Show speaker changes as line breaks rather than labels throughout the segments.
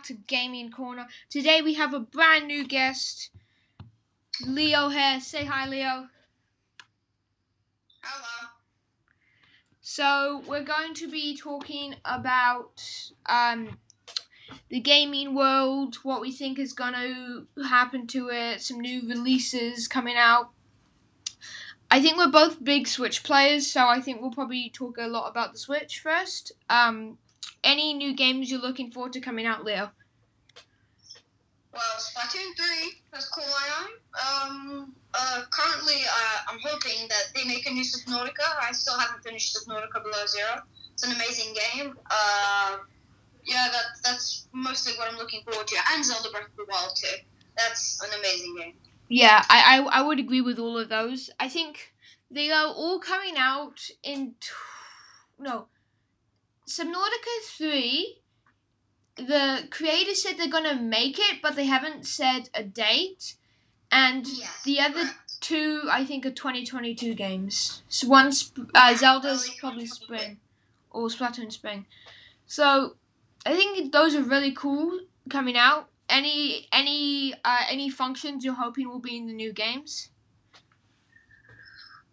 back to Gaming Corner. Today we have a brand new guest, Leo here. Say hi, Leo.
Hello.
So we're going to be talking about um, the gaming world, what we think is going to happen to it, some new releases coming out. I think we're both big Switch players, so I think we'll probably talk a lot about the Switch first. Um, any new games you're looking forward to coming out, Leo?
Well, Splatoon 3 has caught my eye. Um, uh, currently, uh, I'm hoping that they make a new Subnautica. I still haven't finished Subnautica Below Zero. It's an amazing game. Uh, yeah, that, that's mostly what I'm looking forward to. And Zelda Breath of the Wild, too. That's an amazing game.
Yeah, I, I, I would agree with all of those. I think they are all coming out in. T- no. Subnautica 3, the creators said they're going to make it, but they haven't said a date. And
Yes,
the other two, I think, are 2022 games. So one, sp- uh, Zelda's
early
probably
2022.
spring, or Splatoon spring. So I think those are really cool coming out. Any any uh, any functions you're hoping will be in the new games?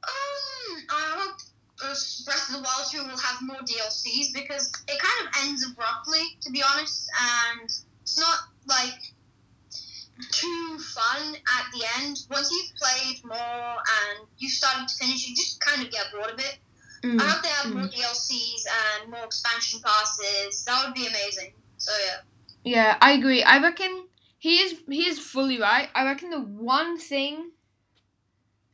Um, I hope Breath of the Wild 2 will have more DLCs because it kind of ends abruptly, to be honest, and it's not like too fun at the end. Once you've played more and you've started to finish, you just kind of get bored of it.
Mm.
I hope they have more DLCs and more expansion passes. That would be amazing. So yeah.
Yeah, I agree. I reckon he is he is fully right. I reckon the one thing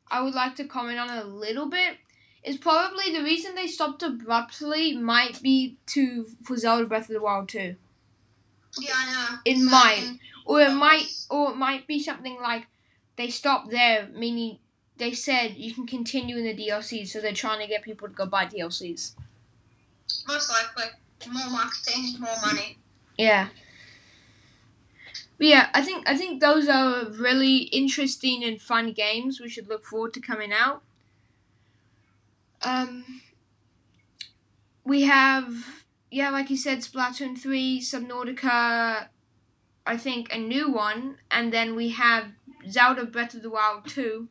I would like to comment on a little bit is probably the reason they stopped abruptly might be to for Zelda Breath of the Wild 2.
Yeah, I know.
It might. Or it might or it might be something like they stopped there, meaning they said you can continue in the DLC, so they're trying to get people to go buy DLCs.
Most likely. More marketing, more money.
Yeah. But yeah, I think I think those are really interesting and fun games we should look forward to coming out. Um we have yeah, like you said, Splatoon 3, Subnautica, I think a new one, and then we have Zelda Breath of the Wild 2.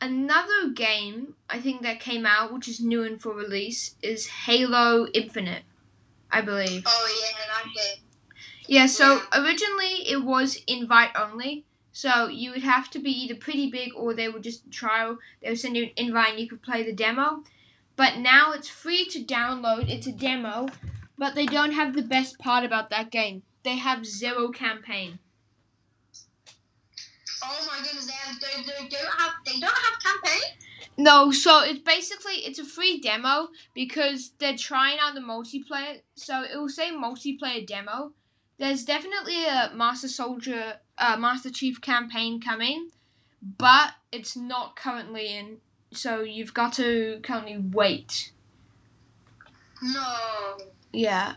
Another game I think that came out, which is new and for release, is Halo Infinite, I believe.
Oh yeah, that game.
Yeah, so originally it was invite only. So you would have to be either pretty big or they would just trial. They would send you an invite and you could play the demo. But now it's free to download. It's a demo, but they don't have the best part about that game. They have zero campaign.
Oh my goodness, they have they, they don't have they don't have campaign.
No, so it's basically it's a free demo because they're trying out the multiplayer. So it will say multiplayer demo. There's definitely a Master Soldier, uh, Master Chief campaign coming, but it's not currently in. So you've got to currently wait.
No.
Yeah.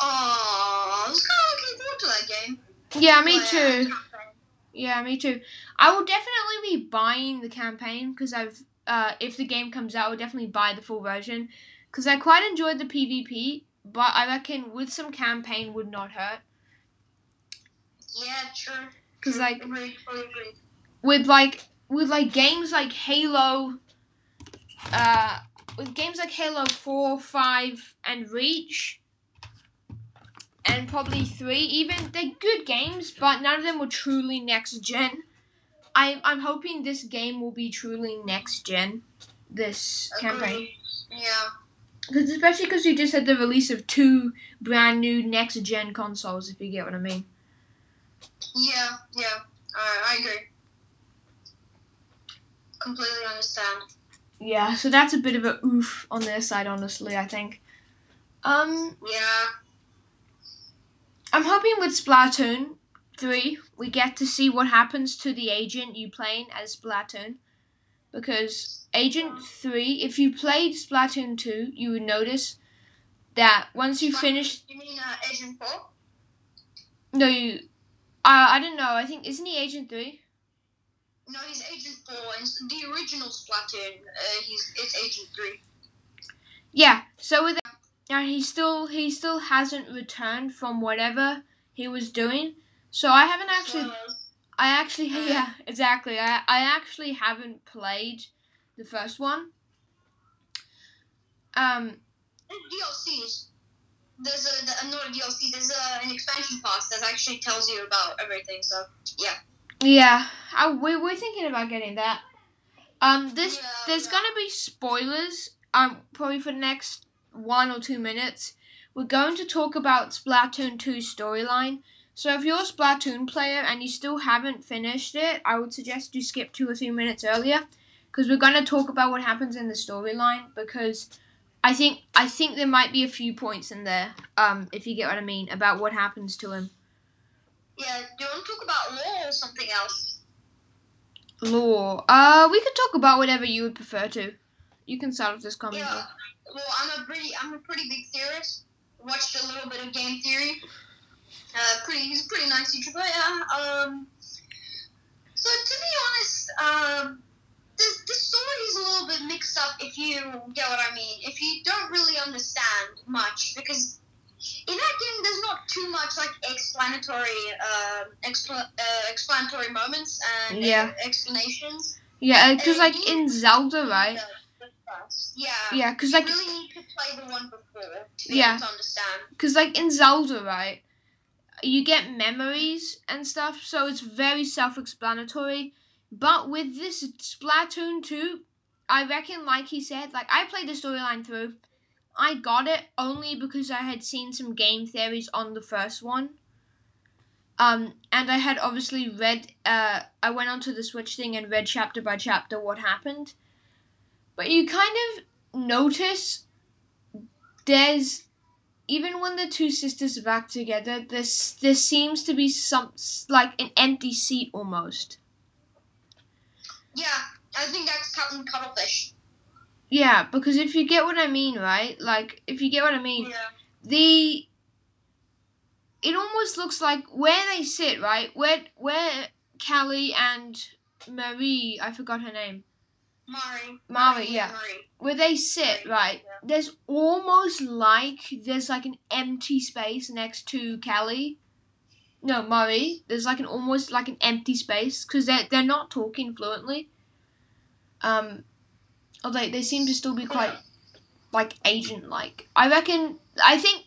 Oh, I was kind of looking forward to that game.
Yeah, me
But, uh,
too.
campaign.
Yeah, me too. I will definitely be buying the campaign because I've, uh, if the game comes out, I'll definitely buy the full version because I quite enjoyed the PvP, but I reckon with some campaign would not hurt
Yeah, true.
because like
Agreed, fully agreed.
with like with like games like Halo, uh, with games like Halo Four, Five, and Reach. And probably three, even they're good games, but none of them were truly next gen. I'm I'm hoping this game will be truly next gen. This campaign,
Yeah.
because especially because we just had the release of two brand new next gen consoles. If you get what I mean.
Yeah, yeah. Alright, I agree. Completely understand.
Yeah, so that's a bit of a oof on their side, honestly. I think. Um,
Yeah.
I'm hoping with Splatoon 3, we get to see what happens to the agent you playing as Splatoon. Because Agent 3, if you played Splatoon 2, you would notice that once you finish.
You mean uh, Agent 4?
No, you. Uh, I don't know. I think. Isn't he Agent 3?
No, he's Agent 4. And the original Splatoon, uh, he's it's Agent 3.
Yeah, so with and he still he still hasn't returned from whatever he was doing. So I haven't actually. I actually yeah exactly. I I actually haven't played the first one. Um.
There's DLCs. There's a the- not a DLC. There's a, an expansion pass that actually tells you about everything. So yeah.
Yeah, I, we we're thinking about getting that. Um, this
Yeah,
there's
yeah.
gonna be spoilers. Um, probably for the next one or two minutes. We're going to talk about Splatoon 2 storyline. So if you're a Splatoon player and you still haven't finished it, I would suggest you skip two or three minutes earlier, because we're gonna talk about what happens in the storyline. Because I think I think there might be a few points in there. Um, if you get what I mean about what happens to him.
Yeah. Do you want to talk about lore or something else?
Lore. Uh, we could talk about whatever you would prefer to. You can start with this comment.
Yeah. Well, I'm a pretty I'm a pretty big theorist. Watched a little bit of game theory. Uh, pretty he's a pretty nice YouTuber. Yeah. Um. So to be honest, um, this this story is a little bit mixed up. If you get what I mean. If you don't really understand much, because in that game there's not too much like explanatory uh, expl- uh, explanatory moments and
Yeah.
explanations.
Yeah, because
Uh,
like in Zelda, right?
The- the first. Yeah.
Yeah, because
You
like
really need to play the one before to be
Yeah.
able to understand.
Because, like, in Zelda, right, you get memories and stuff, so it's very self explanatory. But with this Splatoon 2, I reckon, like he said, like, I played the storyline through. I got it only because I had seen some game theories on the first one. Um, and I had obviously read, uh, I went onto the Switch thing and read chapter by chapter what happened. But you kind of notice there's even when the two sisters are back together, this there seems to be some like an empty seat almost.
Yeah, I think that's Captain Cuttlefish.
Yeah, because if you get what I mean, right? Like if you get what I mean,
Yeah.
the it almost looks like where they sit, right? Where where Callie and Marie, I forgot her name.
Mari.
Mari, yeah.
Mari.
Where they sit,
Right,
right?
yeah.
There's almost like there's like an empty space next to Callie. No, Marie. There's like an almost like an empty space because they're they're not talking fluently. Um, although they seem to still be quite like agent like. I reckon. I think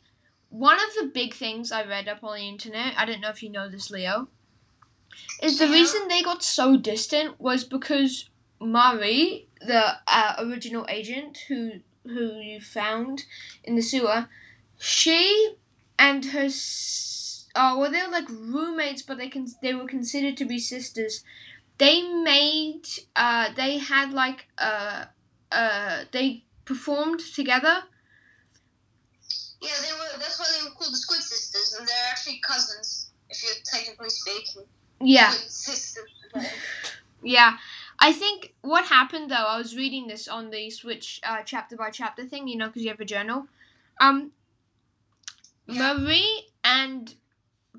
one of the big things I read up on the internet. I don't know if you know this, Leo. Is the reason they got so distant was because Marie, the uh, original agent who who you found in the sewer, she and her oh well they were like roommates, but they can they were considered to be sisters. They made uh they had like uh uh they performed together.
Yeah, they were. That's why they were called the Squid Sisters, and they're actually cousins, if you're technically speaking.
Yeah.
Sisters.
Yeah, I think what happened though, I was reading this on the Switch uh, chapter by chapter thing, you know, because you have a journal. Um,
Yeah.
Marie and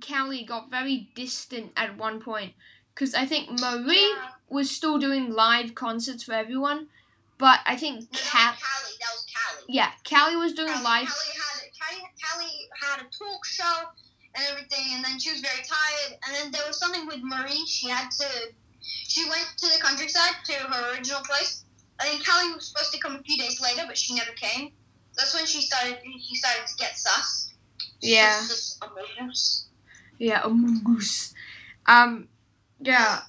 Callie got very distant at one point because I think Marie
Yeah.
was still doing live concerts for everyone, but I think
No,
Cal,
Callie. That was Callie.
yeah, Callie was doing
Callie,
live.
Callie had Callie, Callie had a talk show and everything, and then she was very tired. And then there was something with Marie. She had to. She went to the countryside to her original place. I think Callie was supposed to come a few days later, but she never came. That's when she started. She started to get sus.
Yeah.
Sus, sus.
Yeah, Among Us. Um, yeah.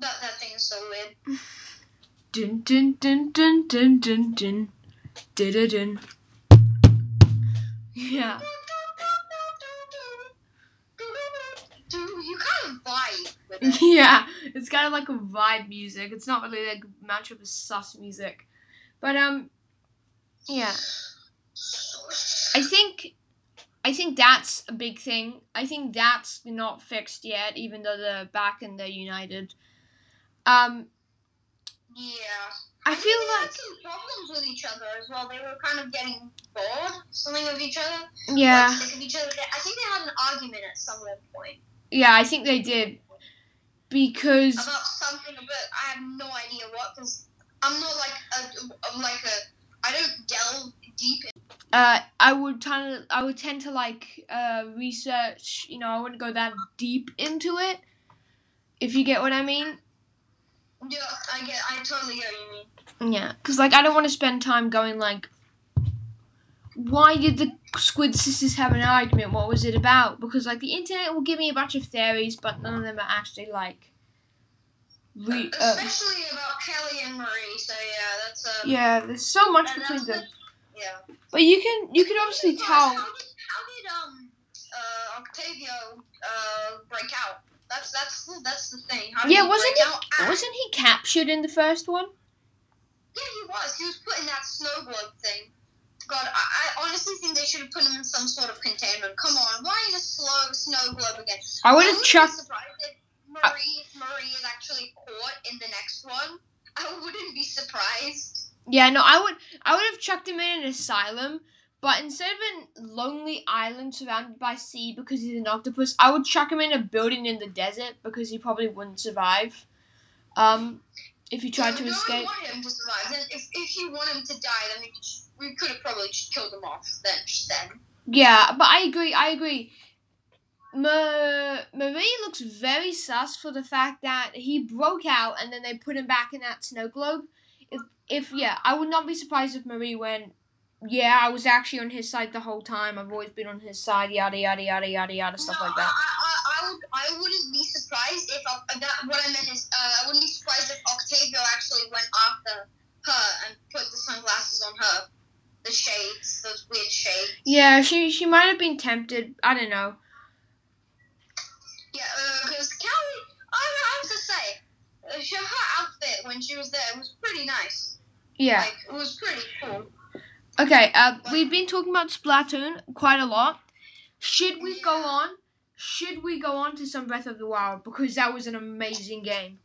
That that thing is so weird.
Dun dun dun dun dun dun dun. Dun dun. Yeah.
You kind of vibe with it.
Yeah, it's kind of like a vibe music. It's not really like much of a sus music, but um, yeah. I think, I think that's a big thing. I think that's not fixed yet, even though they're back and they're united. Um,
Yeah.
I feel
think they had
like
some problems with each other as well. They were kind of getting bored, something of each other.
yeah,
Like, sick of each other. I think they had an argument at some point
yeah. I think they did because
about something, but I have no idea what. Because I'm not like a, I'm like a. I don't delve deep. In,
uh, I would tend to, I would tend to like uh, research. You know, I wouldn't go that deep into it. If you get what I mean.
Yeah, I get. I totally get what you mean.
Yeah, because like I don't want to spend time going like, why did the Squid Sisters have an argument? What was it about? Because like the internet will give me a bunch of theories, but none of them are actually like. Re- uh,
Especially about Callie and Marie. So yeah, that's um.
yeah, there's so much between them,
the- Yeah.
but you can you can obviously
How
tell.
did, how did um uh Octavio uh break out? That's that's that's the thing. How
Yeah, wasn't he- Wasn't he captured in the first one?
Yeah, he was. He was put in that snow globe thing. God, I, I honestly think they should have put him in some sort of containment. Come on, why in a slow snow globe again?
I would
I
have
wouldn't
chucked.
be surprised if Marie, if Marie is actually caught in the next one. I wouldn't be surprised.
Yeah, no, I would I would have chucked him in an asylum, but instead of a lonely island surrounded by sea because he's an octopus, I would chuck him in a building in the desert because he probably wouldn't survive. Um, if he tried to
no,
escape.
Want him to survive. Then if, if you want him to die, then we, could we could have probably just killed him off then. Just then.
Yeah, but I agree. I agree. Ma- Marie looks very sus for the fact that he broke out and then they put him back in that snow globe. If, if yeah, I would not be surprised if Marie went. Yeah, I was actually on his side the whole time. I've always been on his side. Yada yada yada yada yada stuff
no,
like that.
I, I, I, would, I wouldn't be surprised if uh, that. What I meant is, uh, I wouldn't be surprised if Octavio actually went after her and put the sunglasses on her, the shades, those weird shades.
Yeah, she she might have been tempted. I don't know.
Yeah, because Callie, I, I have to say, uh, her outfit when she was there was pretty nice.
Yeah.
Like it was pretty cool.
Okay. Uh, we've been talking about Splatoon quite a lot. Should we go on? Should we go on to some Breath of the Wild because that was an amazing game.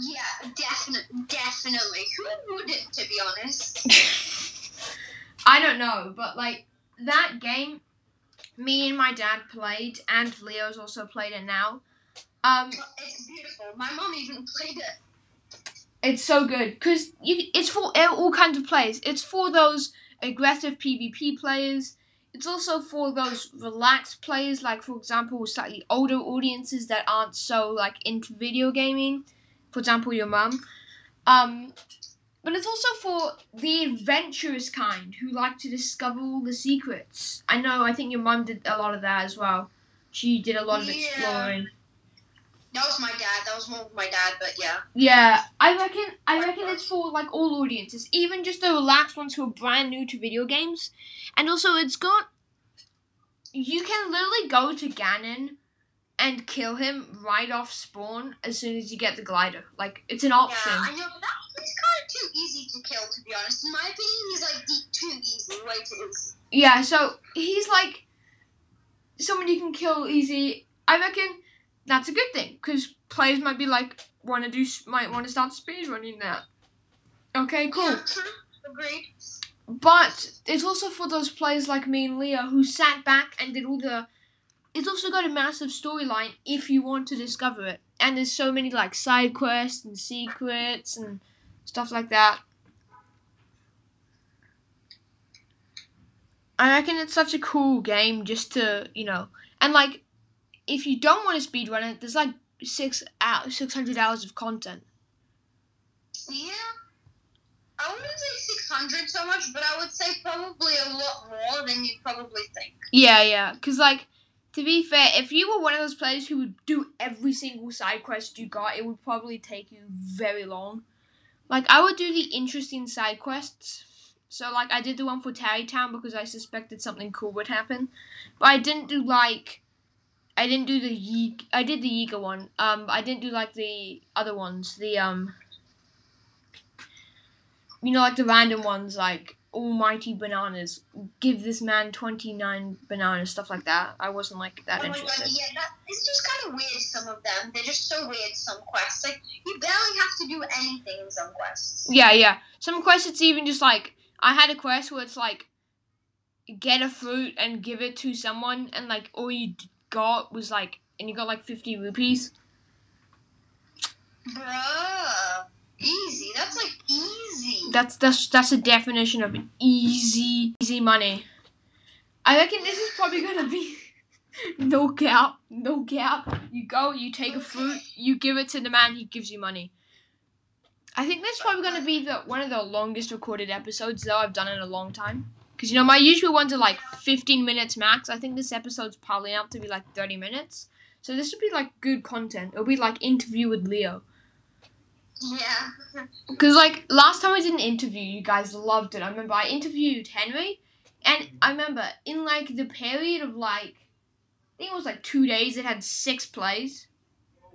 Yeah, definitely, definitely. Who wouldn't, to be honest?
I don't know, but like that game, me and my dad played, and Leo's also played it now. Um,
It's beautiful. My mom even played it.
It's so good because it's for all kinds of players. It's for those aggressive PvP players. It's also for those relaxed players, like for example, slightly older audiences that aren't so like into video gaming. For example, your mum. Um, but it's also for the adventurous kind who like to discover all the secrets. I know. I think your mum did a lot of that as well. She did a lot of
Yeah.
exploring.
That was my dad. That was more of my dad, but yeah.
Yeah, I reckon I reckon it's for like all audiences, even just the relaxed ones who are brand new to video games. And also it's got you can literally go to Ganon and kill him right off spawn as soon as you get the glider. Like it's an option.
Yeah, I know, but that, he's kind of too easy to kill, to be honest. In my opinion, he's like too easy, way too easy.
Yeah, so he's like someone you can kill easy. I reckon that's a good thing because players might be like want to do might want to start speedrunning that. Okay, cool.
Yeah. Agreed.
But it's also for those players like me and Leah who sat back and did all the. It's also got a massive storyline if you want to discover it, and there's so many like side quests and secrets and stuff like that. I reckon it's such a cool game just to you know, and like, if you don't want to speedrun it, there's like six out six hundred hours of content.
Yeah. I wouldn't say 600 so much, but I would say probably a lot more than you'd probably think.
Yeah, yeah. Because, like, to be fair, if you were one of those players who would do every single side quest you got, it would probably take you very long. Like, I would do the interesting side quests. So, like, I did the one for Tarrey Town because I suspected something cool would happen. But I didn't do, like, I didn't do the Ye- I did the Yiga one. Um, I didn't do, like, the other ones. The, um, you know, like the random ones, like almighty bananas. Give this man 29 bananas, stuff like that. I wasn't like that
oh my god,
interested.
yeah, that, it's just kind of weird, some of them. They're just so weird, some quests. Like, you barely have to do anything in some quests.
Yeah, yeah. Some quests, it's even just like I had a quest where it's like get a fruit and give it to someone, and like all you got was like, and you got like 50 rupees.
Bruh. Easy. That's like easy.
That's that's that's a definition of easy easy money. I reckon this is probably gonna be no cap, no cap. You go, you take a fruit, you give it to the man, he gives you money. I think that's probably gonna be the one of the longest recorded episodes though I've done in a long time. Cause you know my usual ones are like 15 minutes max. I think this episode's probably up to be like 30 minutes. So this would be like good content. It'll be like interview with Leo.
Yeah.
Because, like, last time I did an interview, you guys loved it. I remember I interviewed Henry, and I remember in, like, the period of, like, I think it was, like, two days, it had six plays.
Well,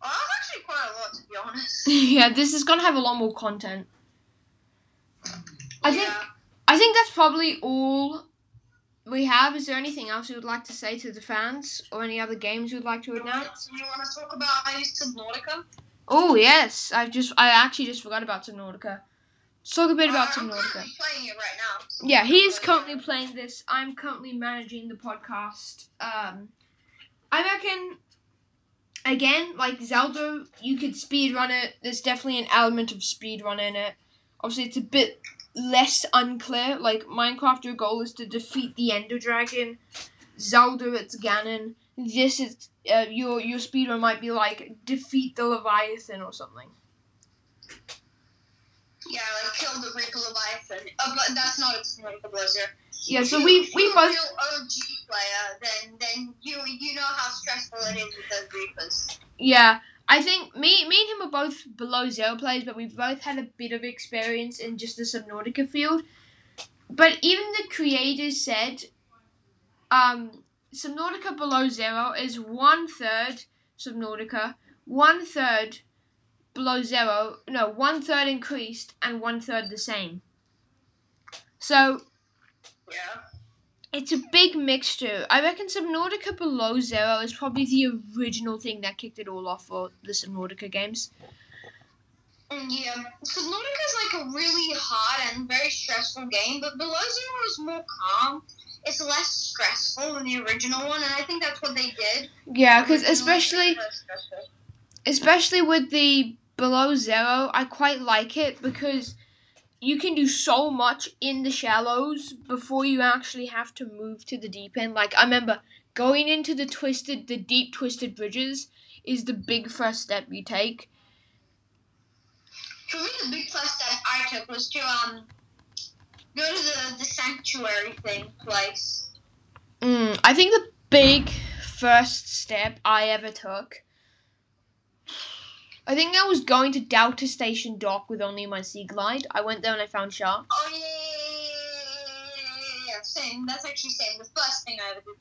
that's actually quite a lot, to be honest.
yeah, this is gonna have a lot more content. I think
Yeah.
I think that's probably all we have. Is there anything else you would like to say to the fans, or any other games you would like to announce?
you want to talk about I used Subnautica?
Oh yes, I just I actually just forgot about Subnautica. Let's talk a bit about
Uh, I'm
Subnautica.
currently playing it right now.
Yeah, he is currently playing this. I'm currently managing the podcast. Um, I reckon, again, like Zelda, you could speed run it. There's definitely an element of speed run in it. Obviously, it's a bit less unclear. Like Minecraft, your goal is to defeat the Ender Dragon. Zelda, it's Ganon. This is uh, your your speed run might be like defeat the Leviathan or something.
Yeah, like kill the Reaper Leviathan. Uh, but that's not a Blizzard.
Yeah, so we
you- if
we
you're a
both
OG player, then then you you know how stressful it is with those Reapers.
Yeah, I think me, me and him are both below zero players, but we've both had a bit of experience in just the Subnautica field. But even the creators said, um, Subnautica below zero is one third Subnautica, one third below zero, no, one third increased and one third the same. So
Yeah.
It's a big mixture. I reckon Subnautica Below Zero is probably the original thing that kicked it all off for the Subnautica games.
Mm, yeah, Subnautica is like a really hard and very stressful game, but Below Zero is more calm. It's less stressful than the original one, and I think that's what they did.
Yeah, because
The original was
especially especially with the Below Zero, I quite like it because you can do so much in the shallows before you actually have to move to the deep end. Like I remember going into the twisted, the deep twisted bridges is the big first step you take.
For me, the big first step I took was to um go to the the sanctuary thing place.
Mm, I think the big first step I ever took. I think I was going to Delta Station Dock with only my Sea Glide. I went there and I found sharks.
Oh yeah, yeah, yeah, yeah, yeah, same. That's actually same. The first thing I ever did.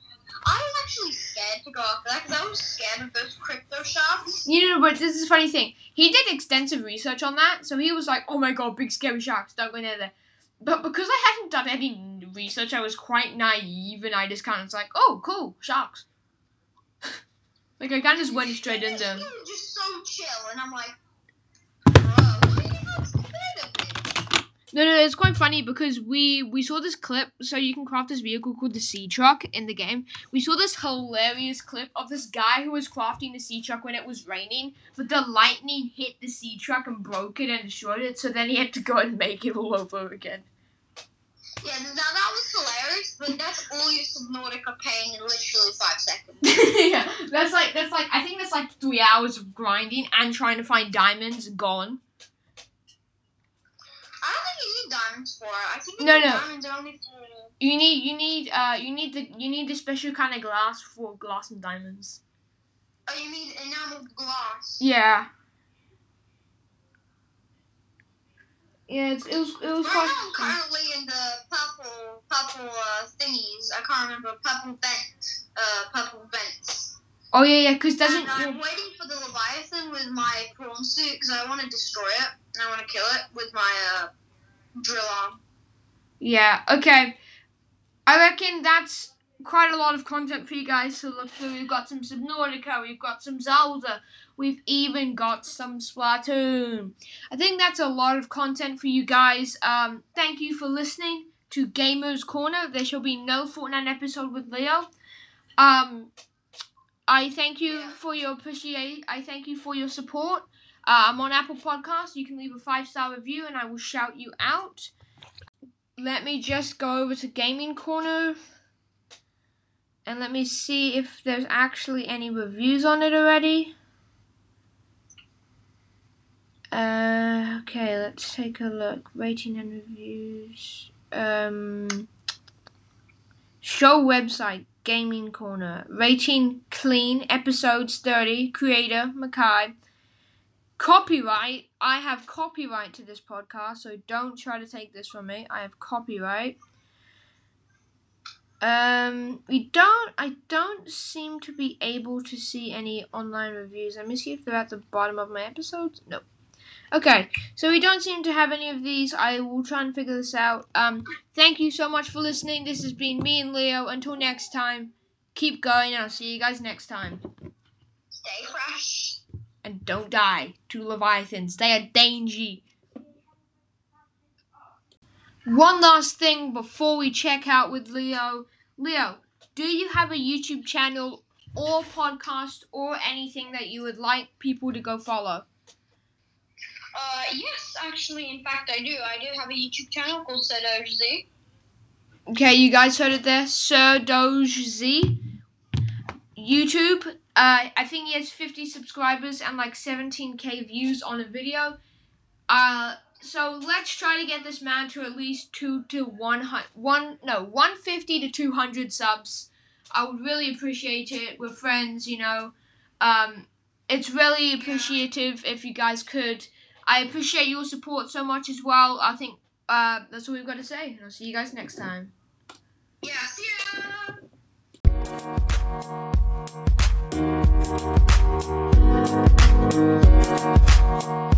I was actually scared to go after that because I was scared of those crypto sharks.
You know, but this is a funny thing. He did extensive research on that, so he was like, "Oh my god, big scary sharks! Don't go near there." But because I hadn't done any research, I was quite naive, and I just kind of was like, "Oh, cool, sharks." Like I kind of just went straight into them.
Just so chill, and I'm like, bro, why are you not scared of me?
No, no, it's quite funny because we we saw this clip. So you can craft this vehicle called the Sea Truck in the game. We saw this hilarious clip of this guy who was crafting the Sea Truck when it was raining, but the lightning hit the Sea Truck and broke it and destroyed it. So then he had to go and make it all over again.
Yeah, now that was hilarious, but that's all your Subnautica paying in literally five seconds.
yeah, that's like that's like I think that's like three hours of grinding and trying to find diamonds gone.
I don't think you need diamonds for it. I think you
No,
need
no.
diamonds only for.
You need you need uh you need the you need the special kind of glass for glass and diamonds.
Oh, you need enameled glass.
Yeah. Yeah, it's, it was it was
Right now, I'm currently in the purple, purple uh, thingies. I can't remember purple vent, uh, purple vents.
Oh yeah, yeah, because doesn't
and I'm waiting for the Leviathan with my prawn suit because I want to destroy it and I want to kill it with my uh, drill arm.
yeah okay. I reckon that's quite a lot of content for you guys to look through. We've got some Subnautica, we've got some Zelda, we've even got some Splatoon. I think that's a lot of content for you guys. Um, thank you for listening to Gamers Corner. There shall be no Fortnite episode with Leo. Um, I thank you for your appreciate. I thank you for your support. Uh, I'm on Apple Podcasts. You can leave a five star review and I will shout you out. Let me just go over to Gaming Corner and let me see if there's actually any reviews on it already. Uh, okay, let's take a look. Rating and reviews. Um, show website Gaming Corner. Rating clean. Episodes 30. Creator Mackay. Copyright. I have copyright to this podcast, so don't try to take this from me. I have copyright. Um, we don't. I don't seem to be able to see any online reviews. Let me see if they're at the bottom of my episodes. Nope. Okay, so we don't seem to have any of these. I will try and figure this out. Um, thank you so much for listening. This has been me and Leo. Until next time, keep going, and I'll see you guys next time.
Stay fresh.
And don't die to Leviathans. They are dangy. One last thing before we check out with Leo. Leo, do you have a YouTube channel or podcast or anything that you would like people to go follow?
Uh, yes, actually, in fact, I do. I do have a YouTube channel called Sedoge Z.
Okay, you guys heard it there. Sir Doge Z. YouTube. Uh, I think he has 50 subscribers and like 17k views on a video. Uh, so let's try to get this man to at least two to 100, one no 150 to 200 subs. I would really appreciate it. We're friends, you know. Um, it's really appreciative if you guys could. I appreciate your support so much as well. I think uh, that's all we've got to say. And I'll see you guys next time.
Yeah, see ya.